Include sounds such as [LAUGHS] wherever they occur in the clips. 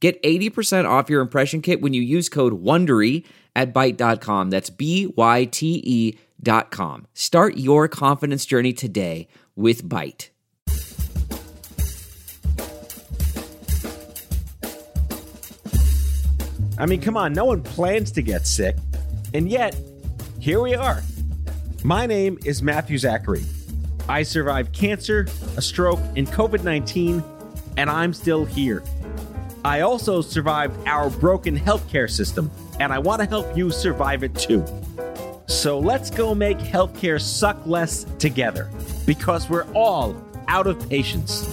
Get 80% off your impression kit when you use code WONDERY at Byte.com. That's B-Y-T-E dot com. Start your confidence journey today with Byte. I mean, come on, no one plans to get sick. And yet, here we are. My name is Matthew Zachary. I survived cancer, a stroke, and COVID 19, and I'm still here. I also survived our broken healthcare system, and I want to help you survive it too. So let's go make healthcare suck less together because we're all out of patience.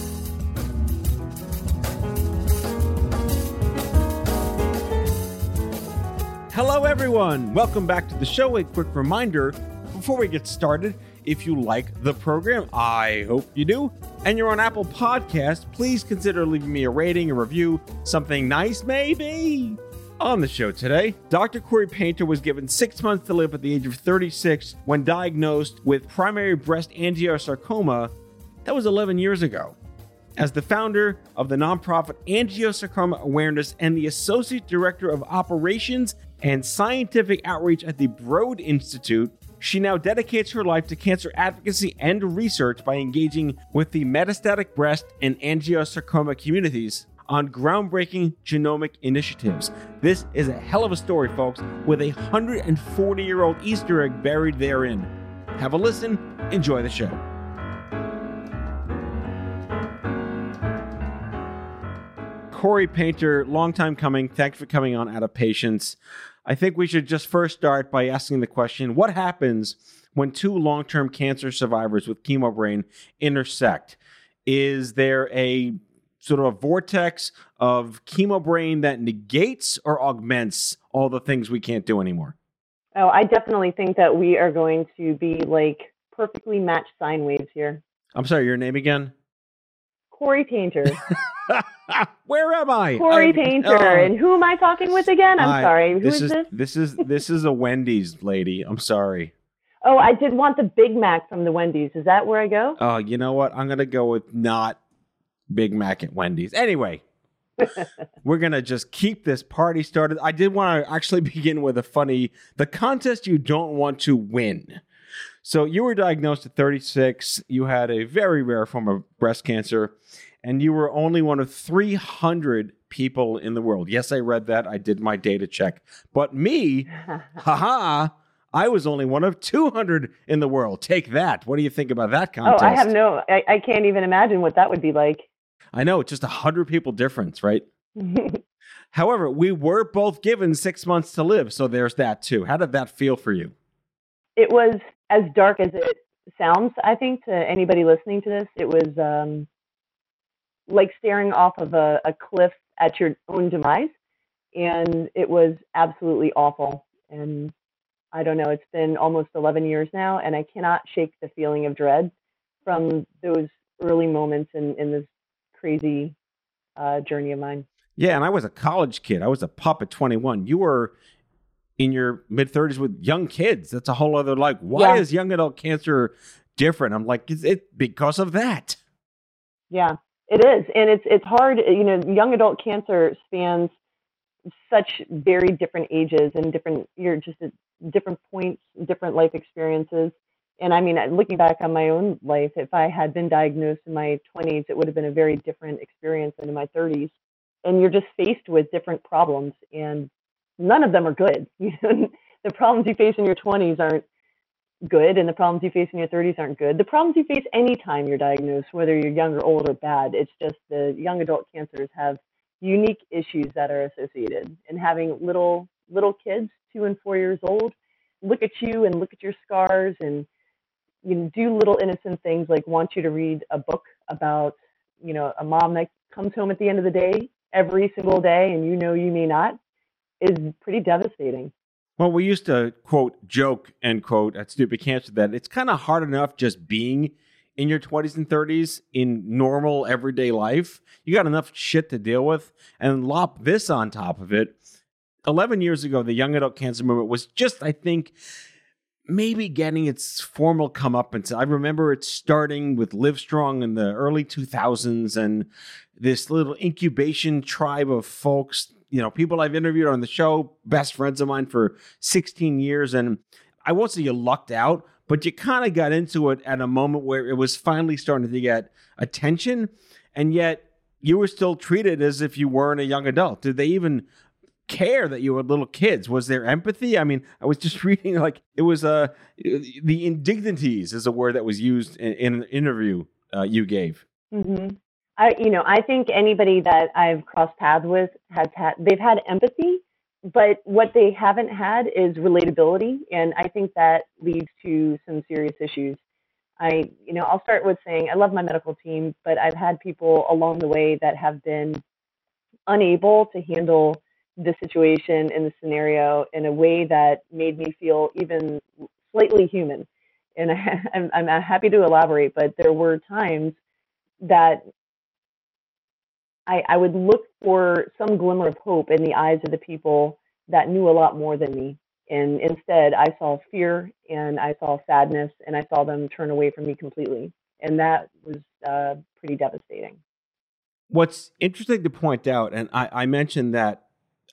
Hello, everyone. Welcome back to the show. A quick reminder before we get started if you like the program, I hope you do, and you're on Apple Podcast, please consider leaving me a rating, a review, something nice maybe. On the show today, Dr. Corey Painter was given six months to live at the age of 36 when diagnosed with primary breast angiosarcoma. That was 11 years ago. As the founder of the nonprofit Angiosarcoma Awareness and the associate director of operations and scientific outreach at the Broad Institute, she now dedicates her life to cancer advocacy and research by engaging with the metastatic breast and angiosarcoma communities on groundbreaking genomic initiatives. This is a hell of a story, folks, with a 140 year old Easter egg buried therein. Have a listen, enjoy the show. Corey Painter, long time coming. Thanks for coming on out of patience. I think we should just first start by asking the question what happens when two long term cancer survivors with chemo brain intersect? Is there a sort of a vortex of chemo brain that negates or augments all the things we can't do anymore? Oh, I definitely think that we are going to be like perfectly matched sine waves here. I'm sorry, your name again? Corey Painter. [LAUGHS] Where am I? Corey I, Painter. Oh. And who am I talking with again? I'm sorry. Who this is, this? This is this is a Wendy's lady. I'm sorry. Oh, I did want the Big Mac from the Wendy's. Is that where I go? Oh, uh, you know what? I'm gonna go with not Big Mac at Wendy's. Anyway, [LAUGHS] we're gonna just keep this party started. I did want to actually [LAUGHS] begin with a funny the contest you don't want to win. So you were diagnosed at 36. You had a very rare form of breast cancer, and you were only one of 300 people in the world. Yes, I read that. I did my data check. But me, [LAUGHS] haha, I was only one of 200 in the world. Take that. What do you think about that contest? Oh, I have no, I, I can't even imagine what that would be like. I know, it's just a 100 people difference, right? [LAUGHS] However, we were both given six months to live. So there's that too. How did that feel for you? It was as dark as it sounds, I think, to anybody listening to this. It was um, like staring off of a, a cliff at your own demise. And it was absolutely awful. And I don't know, it's been almost 11 years now, and I cannot shake the feeling of dread from those early moments in, in this crazy uh, journey of mine. Yeah, and I was a college kid. I was a pup at 21. You were in your mid 30s with young kids. That's a whole other like, why yeah. is young adult cancer different? I'm like, is it because of that? Yeah. It is, and it's it's hard. You know, young adult cancer spans such very different ages and different. You're just at different points, different life experiences. And I mean, looking back on my own life, if I had been diagnosed in my 20s, it would have been a very different experience than in my 30s. And you're just faced with different problems, and none of them are good. [LAUGHS] The problems you face in your 20s aren't good and the problems you face in your 30s aren't good. The problems you face anytime you're diagnosed, whether you're young or old or bad, it's just the young adult cancers have unique issues that are associated. And having little little kids, two and four years old, look at you and look at your scars and you know, do little innocent things like want you to read a book about you know a mom that comes home at the end of the day every single day and you know you may not is pretty devastating. Well, we used to quote, joke, end quote, at Stupid Cancer that it's kind of hard enough just being in your 20s and 30s in normal everyday life. You got enough shit to deal with and lop this on top of it. 11 years ago, the young adult cancer movement was just, I think, maybe getting its formal comeuppance. I remember it starting with Livestrong in the early 2000s and this little incubation tribe of folks, you know, people I've interviewed on the show, best friends of mine for 16 years. And I won't say you lucked out, but you kind of got into it at a moment where it was finally starting to get attention. And yet you were still treated as if you weren't a young adult. Did they even care that you were little kids? Was there empathy? I mean, I was [LAUGHS] just reading like it was uh, the indignities is a word that was used in, in an interview uh, you gave. Mm-hmm. I, you know, I think anybody that I've crossed paths with has had they've had empathy, but what they haven't had is relatability, and I think that leads to some serious issues. I, you know, I'll start with saying I love my medical team, but I've had people along the way that have been unable to handle the situation and the scenario in a way that made me feel even slightly human. And [LAUGHS] I, am happy to elaborate, but there were times that I, I would look for some glimmer of hope in the eyes of the people that knew a lot more than me. And instead, I saw fear and I saw sadness and I saw them turn away from me completely. And that was uh, pretty devastating. What's interesting to point out, and I, I mentioned that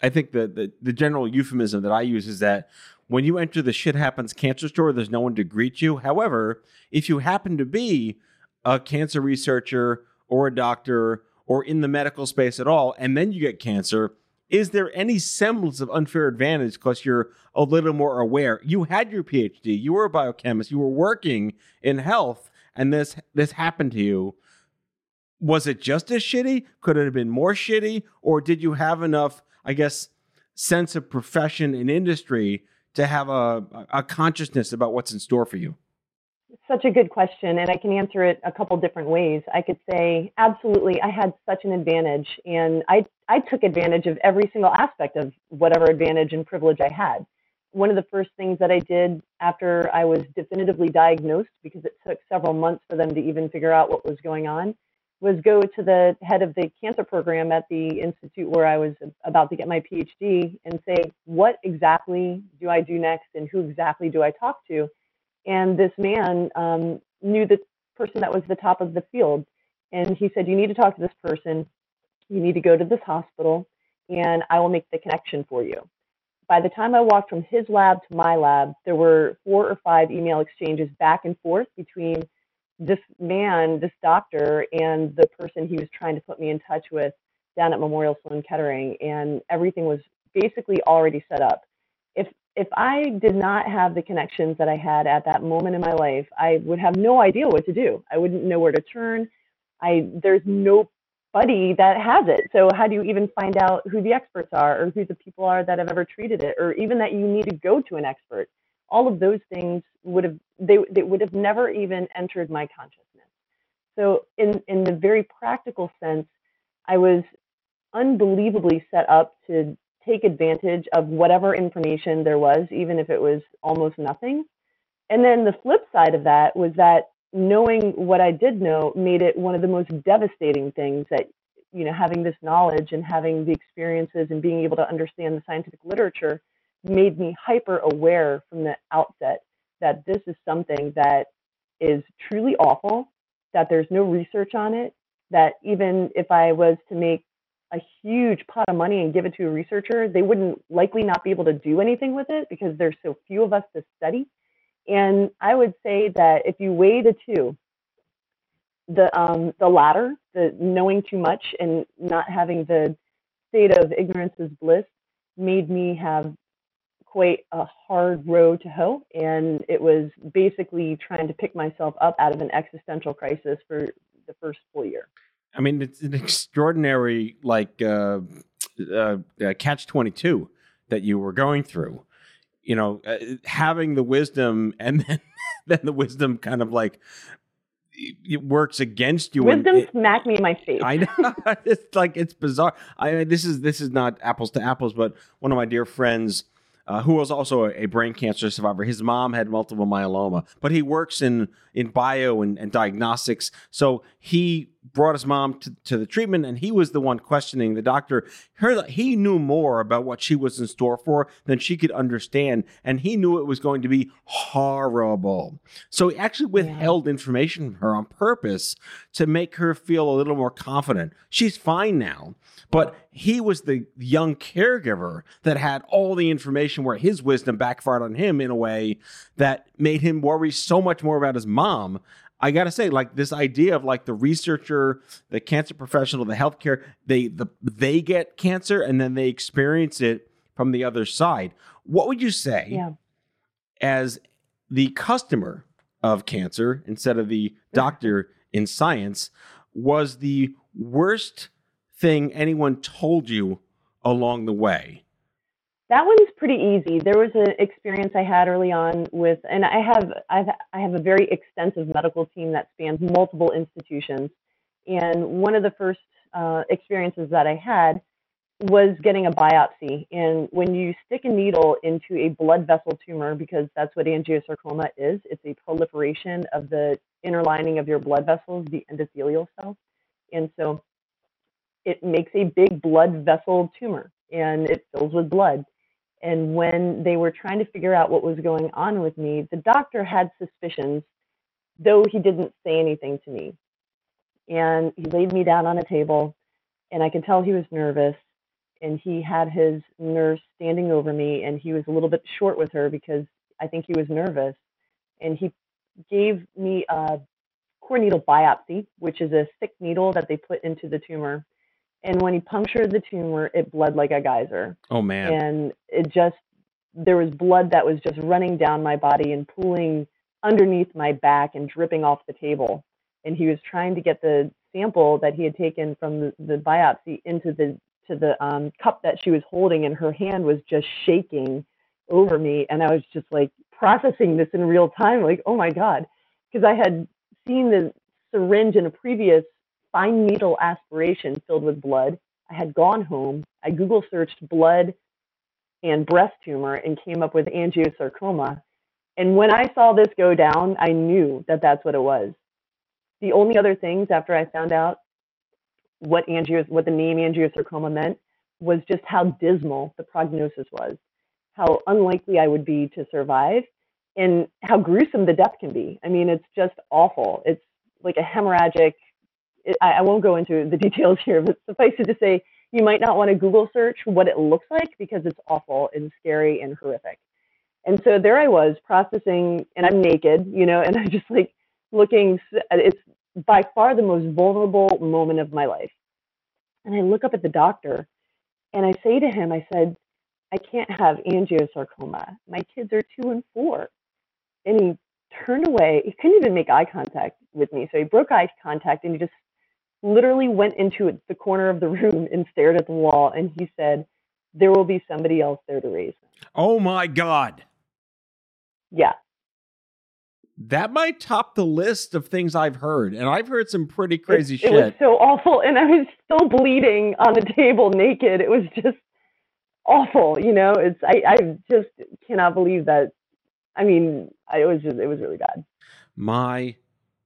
I think the, the, the general euphemism that I use is that when you enter the shit happens cancer store, there's no one to greet you. However, if you happen to be a cancer researcher or a doctor or in the medical space at all, and then you get cancer, is there any semblance of unfair advantage because you're a little more aware? You had your PhD, you were a biochemist, you were working in health, and this this happened to you. Was it just as shitty? Could it have been more shitty? Or did you have enough I guess, sense of profession and industry to have a, a consciousness about what's in store for you? Such a good question, and I can answer it a couple different ways. I could say, absolutely, I had such an advantage, and I, I took advantage of every single aspect of whatever advantage and privilege I had. One of the first things that I did after I was definitively diagnosed, because it took several months for them to even figure out what was going on, was go to the head of the cancer program at the institute where I was about to get my PhD and say, what exactly do I do next and who exactly do I talk to? And this man um, knew the person that was the top of the field. And he said, You need to talk to this person. You need to go to this hospital, and I will make the connection for you. By the time I walked from his lab to my lab, there were four or five email exchanges back and forth between this man, this doctor, and the person he was trying to put me in touch with down at Memorial Sloan Kettering, and everything was basically already set up. If if I did not have the connections that I had at that moment in my life, I would have no idea what to do. I wouldn't know where to turn. I there's nobody that has it. So how do you even find out who the experts are or who the people are that have ever treated it or even that you need to go to an expert? all of those things would have they, they would have never even entered my consciousness so in in the very practical sense i was unbelievably set up to take advantage of whatever information there was even if it was almost nothing. And then the flip side of that was that knowing what i did know made it one of the most devastating things that you know having this knowledge and having the experiences and being able to understand the scientific literature made me hyper aware from the outset that this is something that is truly awful, that there's no research on it, that even if I was to make a huge pot of money and give it to a researcher, they wouldn't likely not be able to do anything with it because there's so few of us to study. And I would say that if you weigh the two, the um, the latter, the knowing too much and not having the state of ignorance is bliss, made me have quite a hard road to hoe. And it was basically trying to pick myself up out of an existential crisis for the first full year. I mean, it's an extraordinary, like, uh, uh, uh, catch 22 that you were going through. You know, uh, having the wisdom and then, [LAUGHS] then the wisdom kind of like it works against you. Wisdom it- smacked me in my face. I know [LAUGHS] it's like it's bizarre. I this is this is not apples to apples, but one of my dear friends. Uh, who was also a, a brain cancer survivor. His mom had multiple myeloma, but he works in in bio and, and diagnostics. So he brought his mom to, to the treatment, and he was the one questioning the doctor. Her, he knew more about what she was in store for than she could understand, and he knew it was going to be horrible. So he actually withheld information from her on purpose to make her feel a little more confident. She's fine now. But he was the young caregiver that had all the information where his wisdom backfired on him in a way that made him worry so much more about his mom. I gotta say, like this idea of like the researcher, the cancer professional, the healthcare, they the they get cancer and then they experience it from the other side. What would you say yeah. as the customer of cancer instead of the doctor in science was the worst thing anyone told you along the way? That one's pretty easy. There was an experience I had early on with, and I have I've, I have a very extensive medical team that spans multiple institutions. And one of the first uh, experiences that I had was getting a biopsy. And when you stick a needle into a blood vessel tumor, because that's what angiosarcoma is, it's a proliferation of the inner lining of your blood vessels, the endothelial cells. And so it makes a big blood vessel tumor and it fills with blood. And when they were trying to figure out what was going on with me, the doctor had suspicions, though he didn't say anything to me. And he laid me down on a table, and I could tell he was nervous. And he had his nurse standing over me, and he was a little bit short with her because I think he was nervous. And he gave me a core needle biopsy, which is a thick needle that they put into the tumor. And when he punctured the tumor, it bled like a geyser. Oh man. and it just there was blood that was just running down my body and pooling underneath my back and dripping off the table. And he was trying to get the sample that he had taken from the, the biopsy into the to the um, cup that she was holding and her hand was just shaking over me. And i was just like processing this in real time like oh my god. Because i had seen the syringe in a previous fine needle aspiration filled with blood I had gone home. I Google searched blood and breast tumor and came up with angiosarcoma. And when I saw this go down, I knew that that's what it was. The only other things after I found out what angios, what the name angiosarcoma meant was just how dismal the prognosis was, how unlikely I would be to survive, and how gruesome the death can be. I mean, it's just awful. It's like a hemorrhagic I, I won't go into the [LAUGHS] details here, but suffice it to say, you might not want to Google search what it looks like because it's awful and scary and horrific. And so there I was processing, and I'm naked, you know, [LAUGHS] and I'm just like looking. It's by far the most vulnerable moment of my life. And I look up at the doctor, and I say to him, I said, I can't have angiosarcoma. My kids are two and four. And he turned away. He couldn't even make eye contact with me. So he broke eye contact and he just literally went into the corner of the room [LAUGHS] and stared at the wall. And he said, There will be somebody else there to raise them. oh my God. Yeah. That might top the list of things I've heard. And I've heard some pretty crazy it, shit. It was so awful. And I was still bleeding on the table naked. It was just awful. You know, it's, I, I just cannot believe that. I mean, I, it was just, it was really bad. My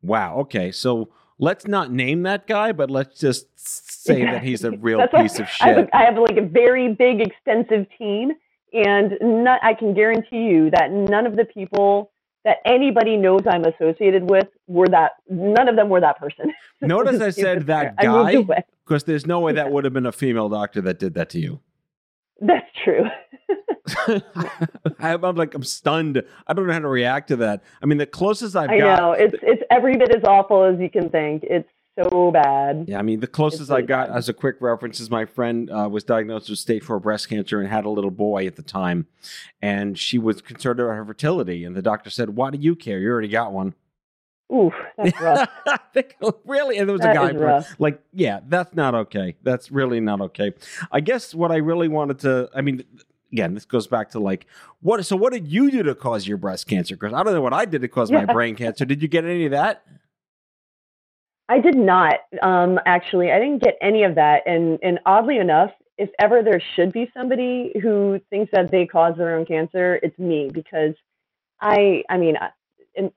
wow. Okay, so let's not name that guy, but let's just say that he's a [LAUGHS] real piece of I have, shit. a, I have like a very big, extensive team, and not, I can guarantee you that none of the people that anybody knows I'm associated with were that. None of them were that person. [LAUGHS] Notice I said that guy because there's no way that would have been a female doctor that did that to you. That's true. [LAUGHS] [LAUGHS] I'm, I'm like I'm stunned. I don't know how to react to that. I mean, the closest I've I got. know it's it's every bit as awful as you can think. It's so bad. Yeah, I mean, the closest It's I really got bad. as a quick reference is my friend uh, was diagnosed with stage four breast cancer and had a little boy at the time. And she was concerned about her fertility. And the doctor said, Why do you care? You already got one. Oof, that's rough. [LAUGHS] I think, really? And there was That a guy, like, yeah, that's not okay. That's really not okay. I guess what I really wanted to, I mean, again, this goes back to like, what, so what did you do to cause your breast cancer? Because I don't know what I did to cause my brain cancer. Did you get any of that? I did not um, actually. I didn't get any of that, and and oddly enough, if ever there should be somebody who thinks that they caused their own cancer, it's me because I I mean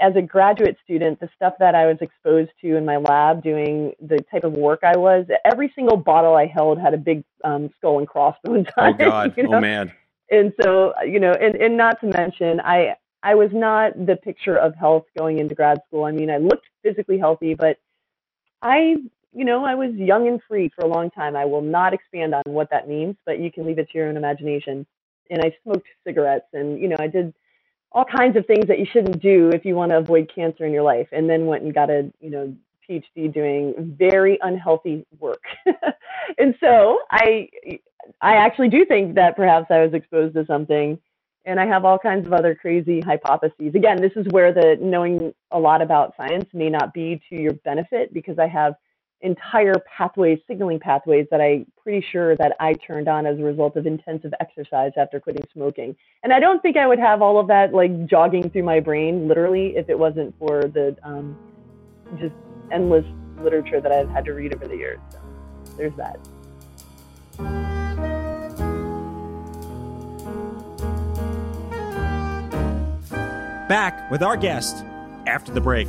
as a graduate student, the stuff that I was exposed to in my lab doing the type of work I was, every single bottle I held had a big um, skull and crossbones oh, on oh, God. it. [LAUGHS] You know? Oh man. And so, you know, and, and not to mention, I I was not the picture of health going into grad school. I mean, I looked physically healthy, but I, you know, I was young and free for a long time. I will not expand on what that means, but you can leave it to your own imagination. And I smoked cigarettes and, you know, I did all kinds of things that you shouldn't do if you want to avoid cancer in your life and then went and got a, you know, PhD doing very unhealthy work. [LAUGHS] and so I I actually do think that perhaps I was exposed to something and I have all kinds of other crazy hypotheses. Again, this is where the knowing a lot about science may not be to your benefit because I have entire pathways, signaling pathways that I'm pretty sure that I turned on as a result of intensive exercise after quitting smoking. And I don't think I would have all of that like jogging through my brain literally if it wasn't for the um, just endless literature that I've had to read over the years. So there's that. Back with our guest after the break.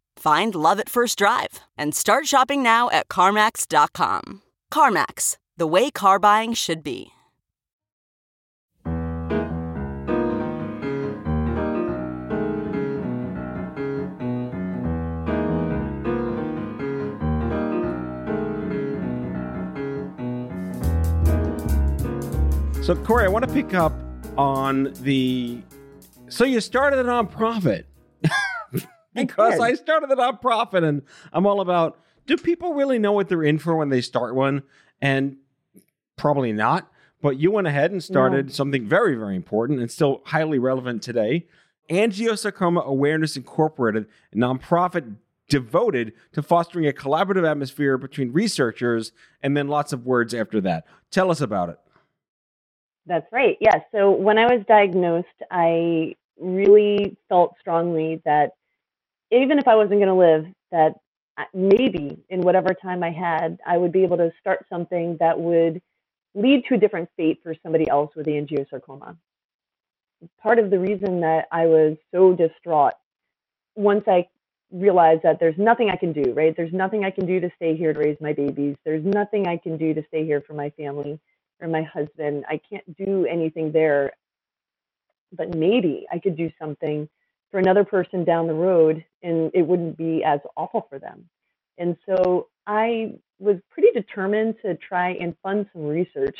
Find love at first drive and start shopping now at CarMax.com. CarMax, the way car buying should be. So, Corey, I want to pick up on the. So, you started a nonprofit because I, I started a nonprofit and I'm all about do people really know what they're in for when they start one? And probably not. But you went ahead and started no. something very, very important and still highly relevant today Angiosarcoma Awareness Incorporated, a nonprofit devoted to fostering a collaborative atmosphere between researchers and then lots of words after that. Tell us about it. That's right. Yes. Yeah. So when I was diagnosed, I really felt strongly that even if I wasn't going to live, that maybe in whatever time I had, I would be able to start something that would lead to a different fate for somebody else with angiosarcoma. Part of the reason that I was so distraught once I realized that there's nothing I can do, right? There's nothing I can do to stay here to raise my babies. There's nothing I can do to stay here for my family or my husband. I can't do anything there. But maybe I could do something for another person down the road and it wouldn't be as awful for them. And so I was pretty determined to try and fund some research,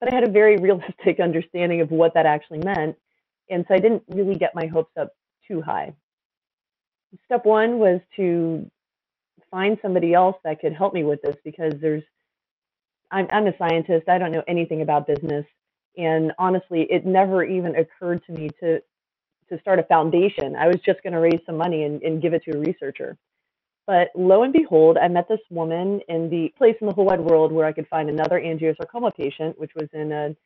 but I had a very [LAUGHS] realistic understanding of what that actually meant. And so I didn't really get my hopes up too high. Step one was to find somebody else that could help me with this because there's I'm, I'm a scientist. I don't know anything about business. And honestly, it never even occurred to me to to start a foundation. I was just going to raise some money and, and give it to a researcher. But lo and behold, I met this woman in the place in the whole wide world where I could find another angiosarcoma patient, which was in an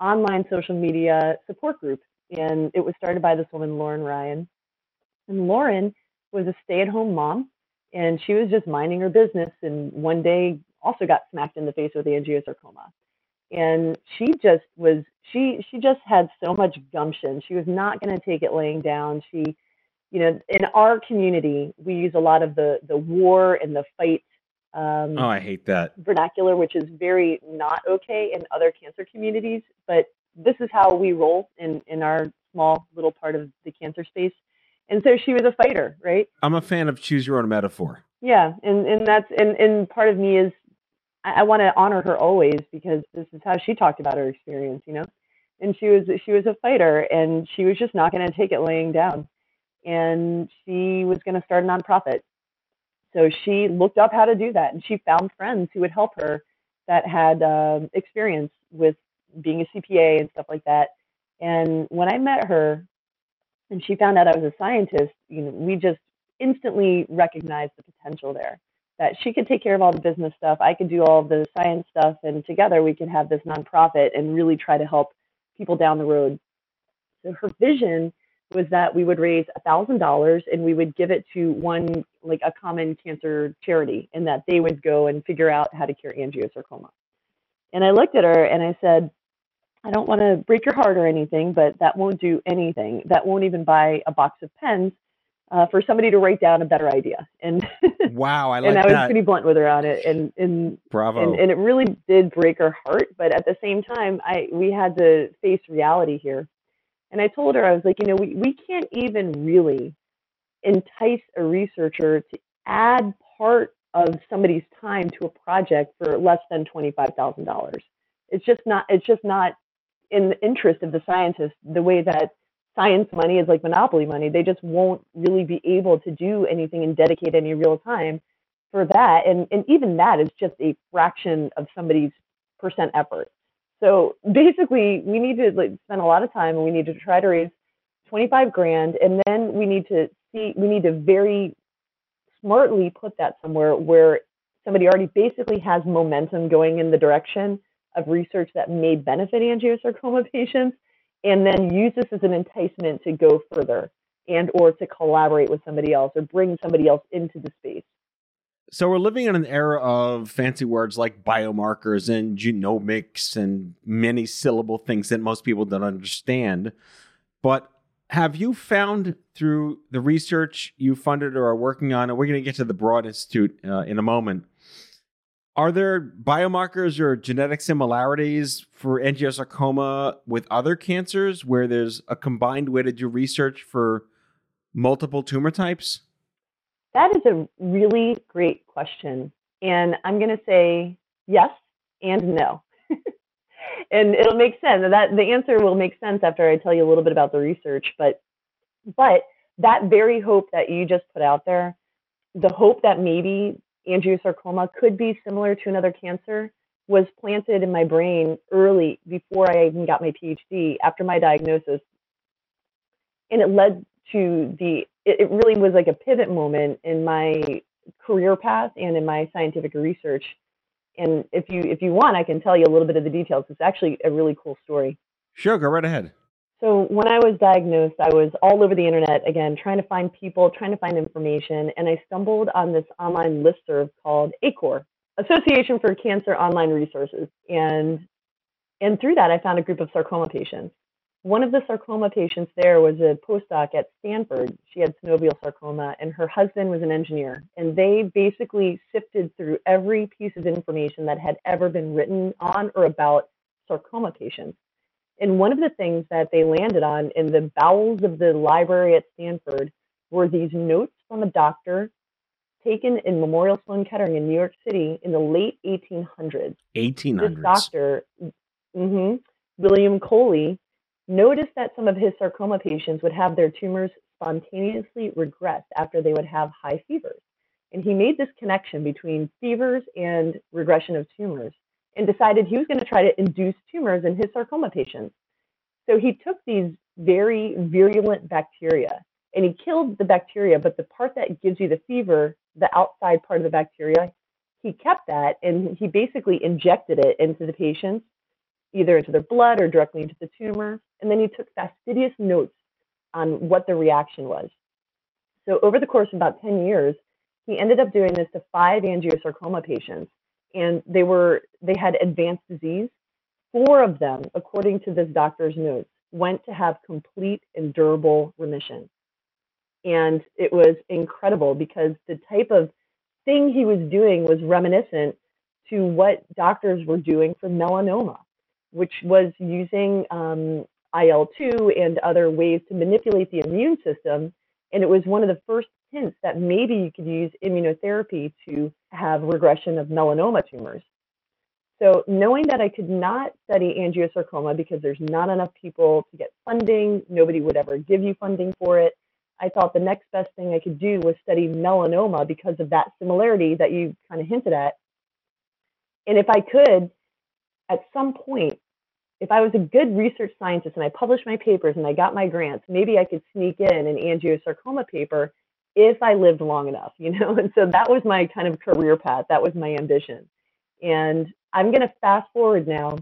online social media support group. And it was started by this woman, Lauren Ryan. And Lauren was a stay at home mom, and she was just minding her business. And one day also got smacked in the face with angiosarcoma. And she just was, she, she just had so much gumption. She was not going to take it laying down. She, you know, in our community, we use a lot of the the war and the fight. Um, oh, I hate that vernacular, which is very not okay in other cancer communities. But this is how we roll in in our small little part of the cancer space. And so she was a fighter, right? I'm a fan of choose your own metaphor. Yeah, and and that's and and part of me is I, I want to honor her always because this is how she talked about her experience, you know. And she was she was a fighter, and she was just not going to take it laying down and she was going to start a nonprofit. So she looked up how to do that, and she found friends who would help her that had um, experience with being a CPA and stuff like that. And when I met her, and she found out I was a scientist, you know, we just instantly recognized the potential there. That she could take care of all the business stuff, I could do all the science stuff, and together we could have this nonprofit and really try to help people down the road. So her vision was that we would raise a thousand dollars and we would give it to one like a common cancer charity and that they would go and figure out how to cure angiosarcoma. And i looked at her and i said i don't want to break your heart or anything but that won't do anything. That won't even buy a box of pens uh, for somebody to write down a better idea and wow i [LAUGHS] like and i was that. pretty blunt with her on it and and bravo and, and it really did break her heart but at the same time i we had to face reality here and I told her, I was like, you know, we, we can't even really entice a researcher to add part of somebody's time to a project for less than $25,000. It's just not, it's just not in the interest of the scientist the way that science money is like monopoly money. They just won't really be able to do anything and dedicate any real time for that. And, and even that is just a fraction of somebody's percent effort. So basically, we need to like, spend a lot of time and we need to try to raise 25 grand. And then we need to see, we need to very smartly put that somewhere where somebody already basically has momentum going in the direction of research that may benefit angiosarcoma [LAUGHS] patients and then use this as an enticement to go further and or to collaborate with somebody else or bring somebody else into the space so we're living in an era of fancy words like biomarkers and genomics and many syllable things that most people don't understand. But have you found through the research you funded or are working on, and we're going to get to the Broad Institute uh, in a moment, are there biomarkers or genetic similarities for angiosarcoma with other cancers where there's a combined way to do research for multiple tumor types? That is a really great question. And I'm going to say yes and no. [LAUGHS] and it'll make sense. That the answer will make sense after I tell you a little bit about the research, but but that very hope that you just put out there, the hope that maybe angiosarcoma could be similar to another cancer was planted in my brain early before I even got my PhD after my diagnosis. And it led to the it, it really was like a pivot moment in my career path and in my scientific research. And if you if you want, I can tell you a little bit of the details. It's actually a really cool story. Sure, go right ahead. So when I was diagnosed, I was all over the internet again, trying to find people, trying to find information, and I stumbled on this online listserv called ACOR, Association for Cancer Online Resources, and and through that, I found a group of sarcoma patients. One of the sarcoma patients there was a postdoc at Stanford. She had synovial sarcoma, and her husband was an engineer. And they basically sifted through every piece of information that had ever been written on or about sarcoma patients. And one of the things that they landed on in the bowels of the library at Stanford were these notes from a doctor taken in Memorial Sloan Kettering in New York City in the late 1800s. 1800s. This doctor, mm-hmm, William Coley, noticed that some of his sarcoma patients would have their tumors spontaneously regress after they would have high fevers. And he made this connection between fevers and regression of tumors. And decided he was going to try to induce tumors in his sarcoma patients. So he took these very virulent bacteria and he killed the bacteria, but the part that gives you the fever, the outside part of the bacteria, he kept that and he basically injected it into the patients, either into their blood or directly into the tumor. And then he took fastidious notes on what the reaction was. So over the course of about 10 years, he ended up doing this to five angiosarcoma patients, and they were they had advanced disease. Four of them, according to this doctor's notes, went to have complete and durable remission. And it was incredible because the type of thing he was doing was reminiscent to what doctors were doing for melanoma, which was using um, IL 2 and other ways to manipulate the immune system. And it was one of the first hints that maybe you could use immunotherapy to have regression of melanoma tumors. So, knowing that I could not study angiosarcoma because there's not enough people to get funding, nobody would ever give you funding for it. I thought the next best thing I could do was study melanoma because of that similarity that you kind of hinted at. And if I could, at some point, if I was a good research scientist and I published my papers and I got my grants, maybe I could sneak in an angiosarcoma paper if I lived long enough, you know? [LAUGHS] And so that was my kind of career path. That was my ambition. And I'm going to fast forward now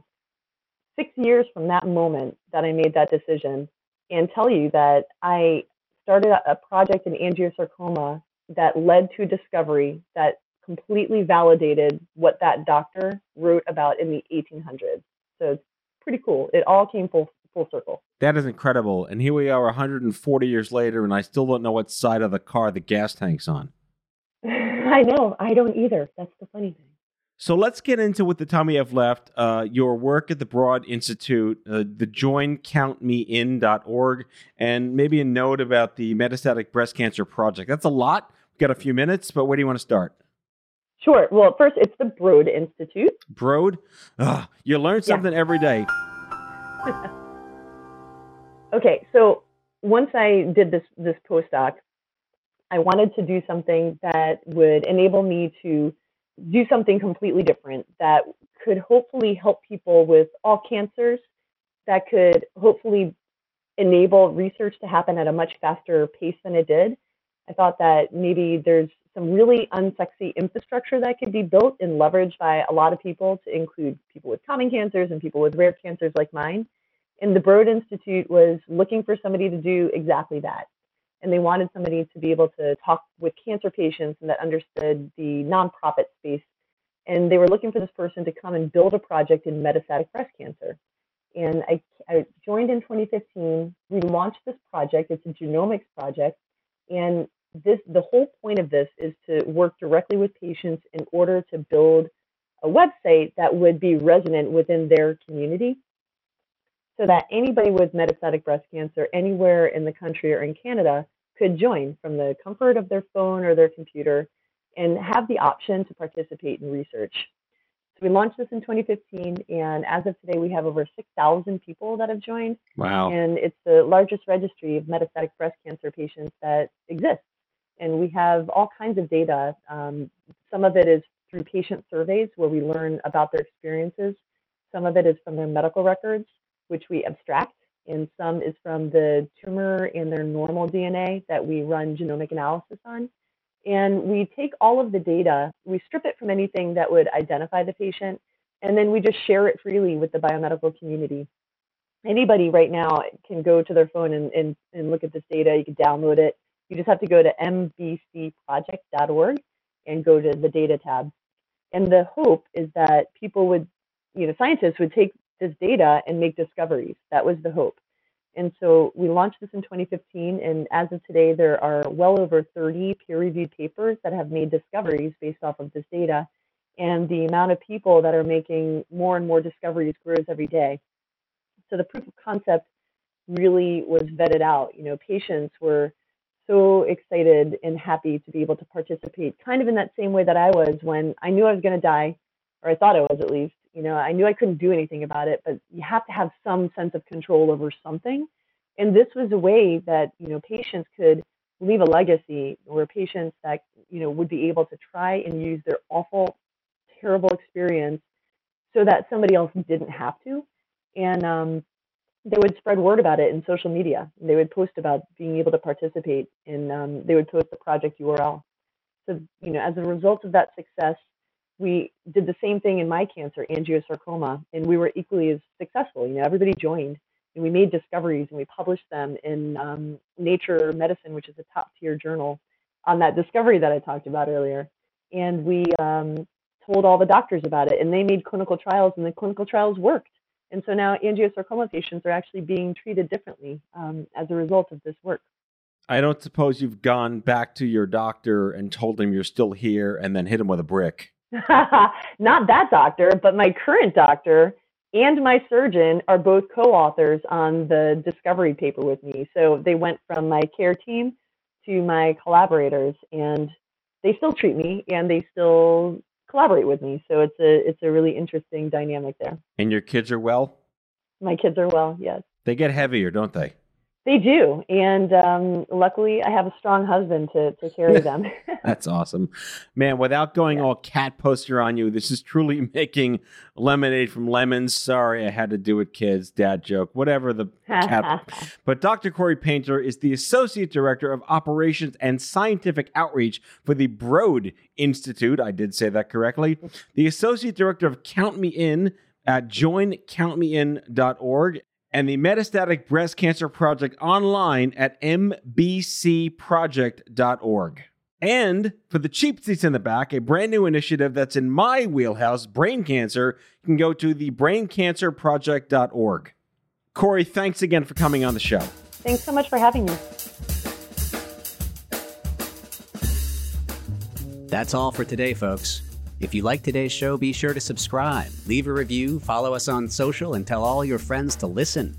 six years from that moment that I made that decision and tell you that I started a project in angiosarcoma that led to a discovery that completely validated what that doctor wrote about in the 1800s. So it's pretty cool. It all came full full circle. That is incredible. And here we are 140 years later, and I still don't know what side of the car the gas tank's on. [LAUGHS] I know. I don't either. That's the funny thing. So let's get into with the time we have left. Uh, your work at the Broad Institute, uh, the joincountmein.org, and maybe a note about the Metastatic Breast Cancer Project. That's a lot. We've got a few minutes, but where do you want to start? Sure. Well, first, it's the Broad Institute. Broad? Ugh, you learn something yeah. every day. [LAUGHS] okay, so once I did this this postdoc, I wanted to do something that would enable me to do something completely different that could hopefully help people with all cancers, that could hopefully enable research to happen at a much faster pace than it did. I thought that maybe there's some really unsexy infrastructure that could be built and leveraged by a lot of people to include people with common cancers and people with rare cancers like mine. And the Broad Institute was looking for somebody to do exactly that. And they wanted somebody to be able to talk with cancer patients and that understood the nonprofit space. And they were looking for this person to come and build a project in metastatic breast cancer. And I, I joined in 2015. We launched this project. It's a genomics project. And this the whole point of this is to work directly with patients in order to build a website that would be resonant within their community so that anybody with metastatic breast cancer anywhere in the country or in Canada could join from the comfort of their phone or their computer and have the option to participate in research. So we launched this in 2015, and as of today, we have over 6,000 people that have joined. Wow. And it's the largest registry of metastatic breast cancer patients that exists and we have all kinds of data. Um, some of it is through patient surveys where we learn about their experiences. Some of it is from their medical records, which we abstract, and some is from the tumor and their normal DNA that we run genomic analysis on. And we take all of the data, we strip it from anything that would identify the patient, and then we just share it freely with the biomedical community. Anybody right now can go to their phone and, and, and look at this data. You can download it you just have to go to mbcproject.org and go to the data tab. And the hope is that people would, you know, scientists would take this data and make discoveries. That was the hope. And so we launched this in 2015, and as of today, there are well over 30 peer reviewed papers that have made discoveries based off of this data. And the amount of people that are making more and more discoveries grows every day. So the proof of concept really was vetted out. You know, patients were so excited and happy to be able to participate, kind of in that same way that I was when I knew I was going to die, or I thought I was at least. You know, I knew I couldn't do anything about it, but you have to have some sense of control over something. And this was a way that, you know, patients could leave a legacy or patients that, you know, would be able to try and use their awful, terrible experience so that somebody else didn't have to. And um, they would spread word about it in social media. They would post about being able to participate and um, they would post the project URL. So, you know, as a result of that success, we did the same thing in my cancer, angiosarcoma, and we were equally as successful. You know, everybody joined and we made discoveries and we published them in um, Nature Medicine, which is a top tier journal, on that discovery that I talked about earlier. And we um, told all the doctors about it, and they made clinical trials, and the clinical trials worked. And so now angiosarcoma patients are actually being treated differently um, as a result of this work. I don't suppose you've gone back to your doctor and told him you're still here and then hit him with a brick. [LAUGHS] Not that doctor, but my current doctor and my surgeon are both co-authors on the discovery paper with me. So they went from my care team to my collaborators, and they still treat me and they still collaborate with me. So it's a it's a really interesting dynamic there. And your kids are well? My kids are well, yes. They get heavier, don't they? They do, and um, luckily I have a strong husband to to carry [LAUGHS] them. That's awesome, man. Without going yeah. all cat poster on you, this is truly [LAUGHS] making lemonade from lemons. Sorry, I had to do it, kids. Dad joke, whatever the cat. [LAUGHS] but Dr. Corrie Painter is the associate director of operations and scientific outreach for the Broad Institute. I did say that correctly. The associate director of Count Me In at joincountmein.org and the Metastatic Breast Cancer Project online at mbcproject.org. And for the cheap seats in the back, a brand new initiative that's in my wheelhouse, brain cancer, you can go to the braincancerproject.org. Corrie, thanks again for coming on the show. Thanks so much for having me. That's all for today, folks. If you like today's show, be sure to subscribe, leave a review, follow us on social, and tell all your friends to listen.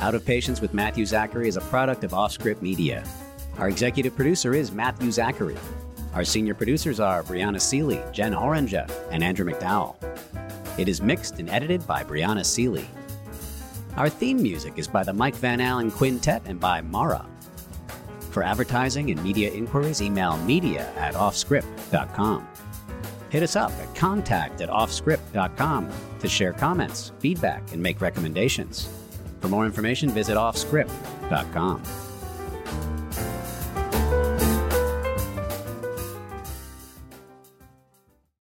Out of Patients with Matthew Zachary is a product of Offscript Media. Our executive producer is Matthew Zachary. Our senior producers are Brianna Seely, Jen Oranger, and Andrew McDowell. It is mixed and edited by Brianna Seely. Our theme music is by the Mike Van Allen Quintet and by Mara. For advertising and media inquiries, email media at offscript.com hit us up at contact at offscript.com to share comments, feedback, and make recommendations. For more information, visit offscript.com.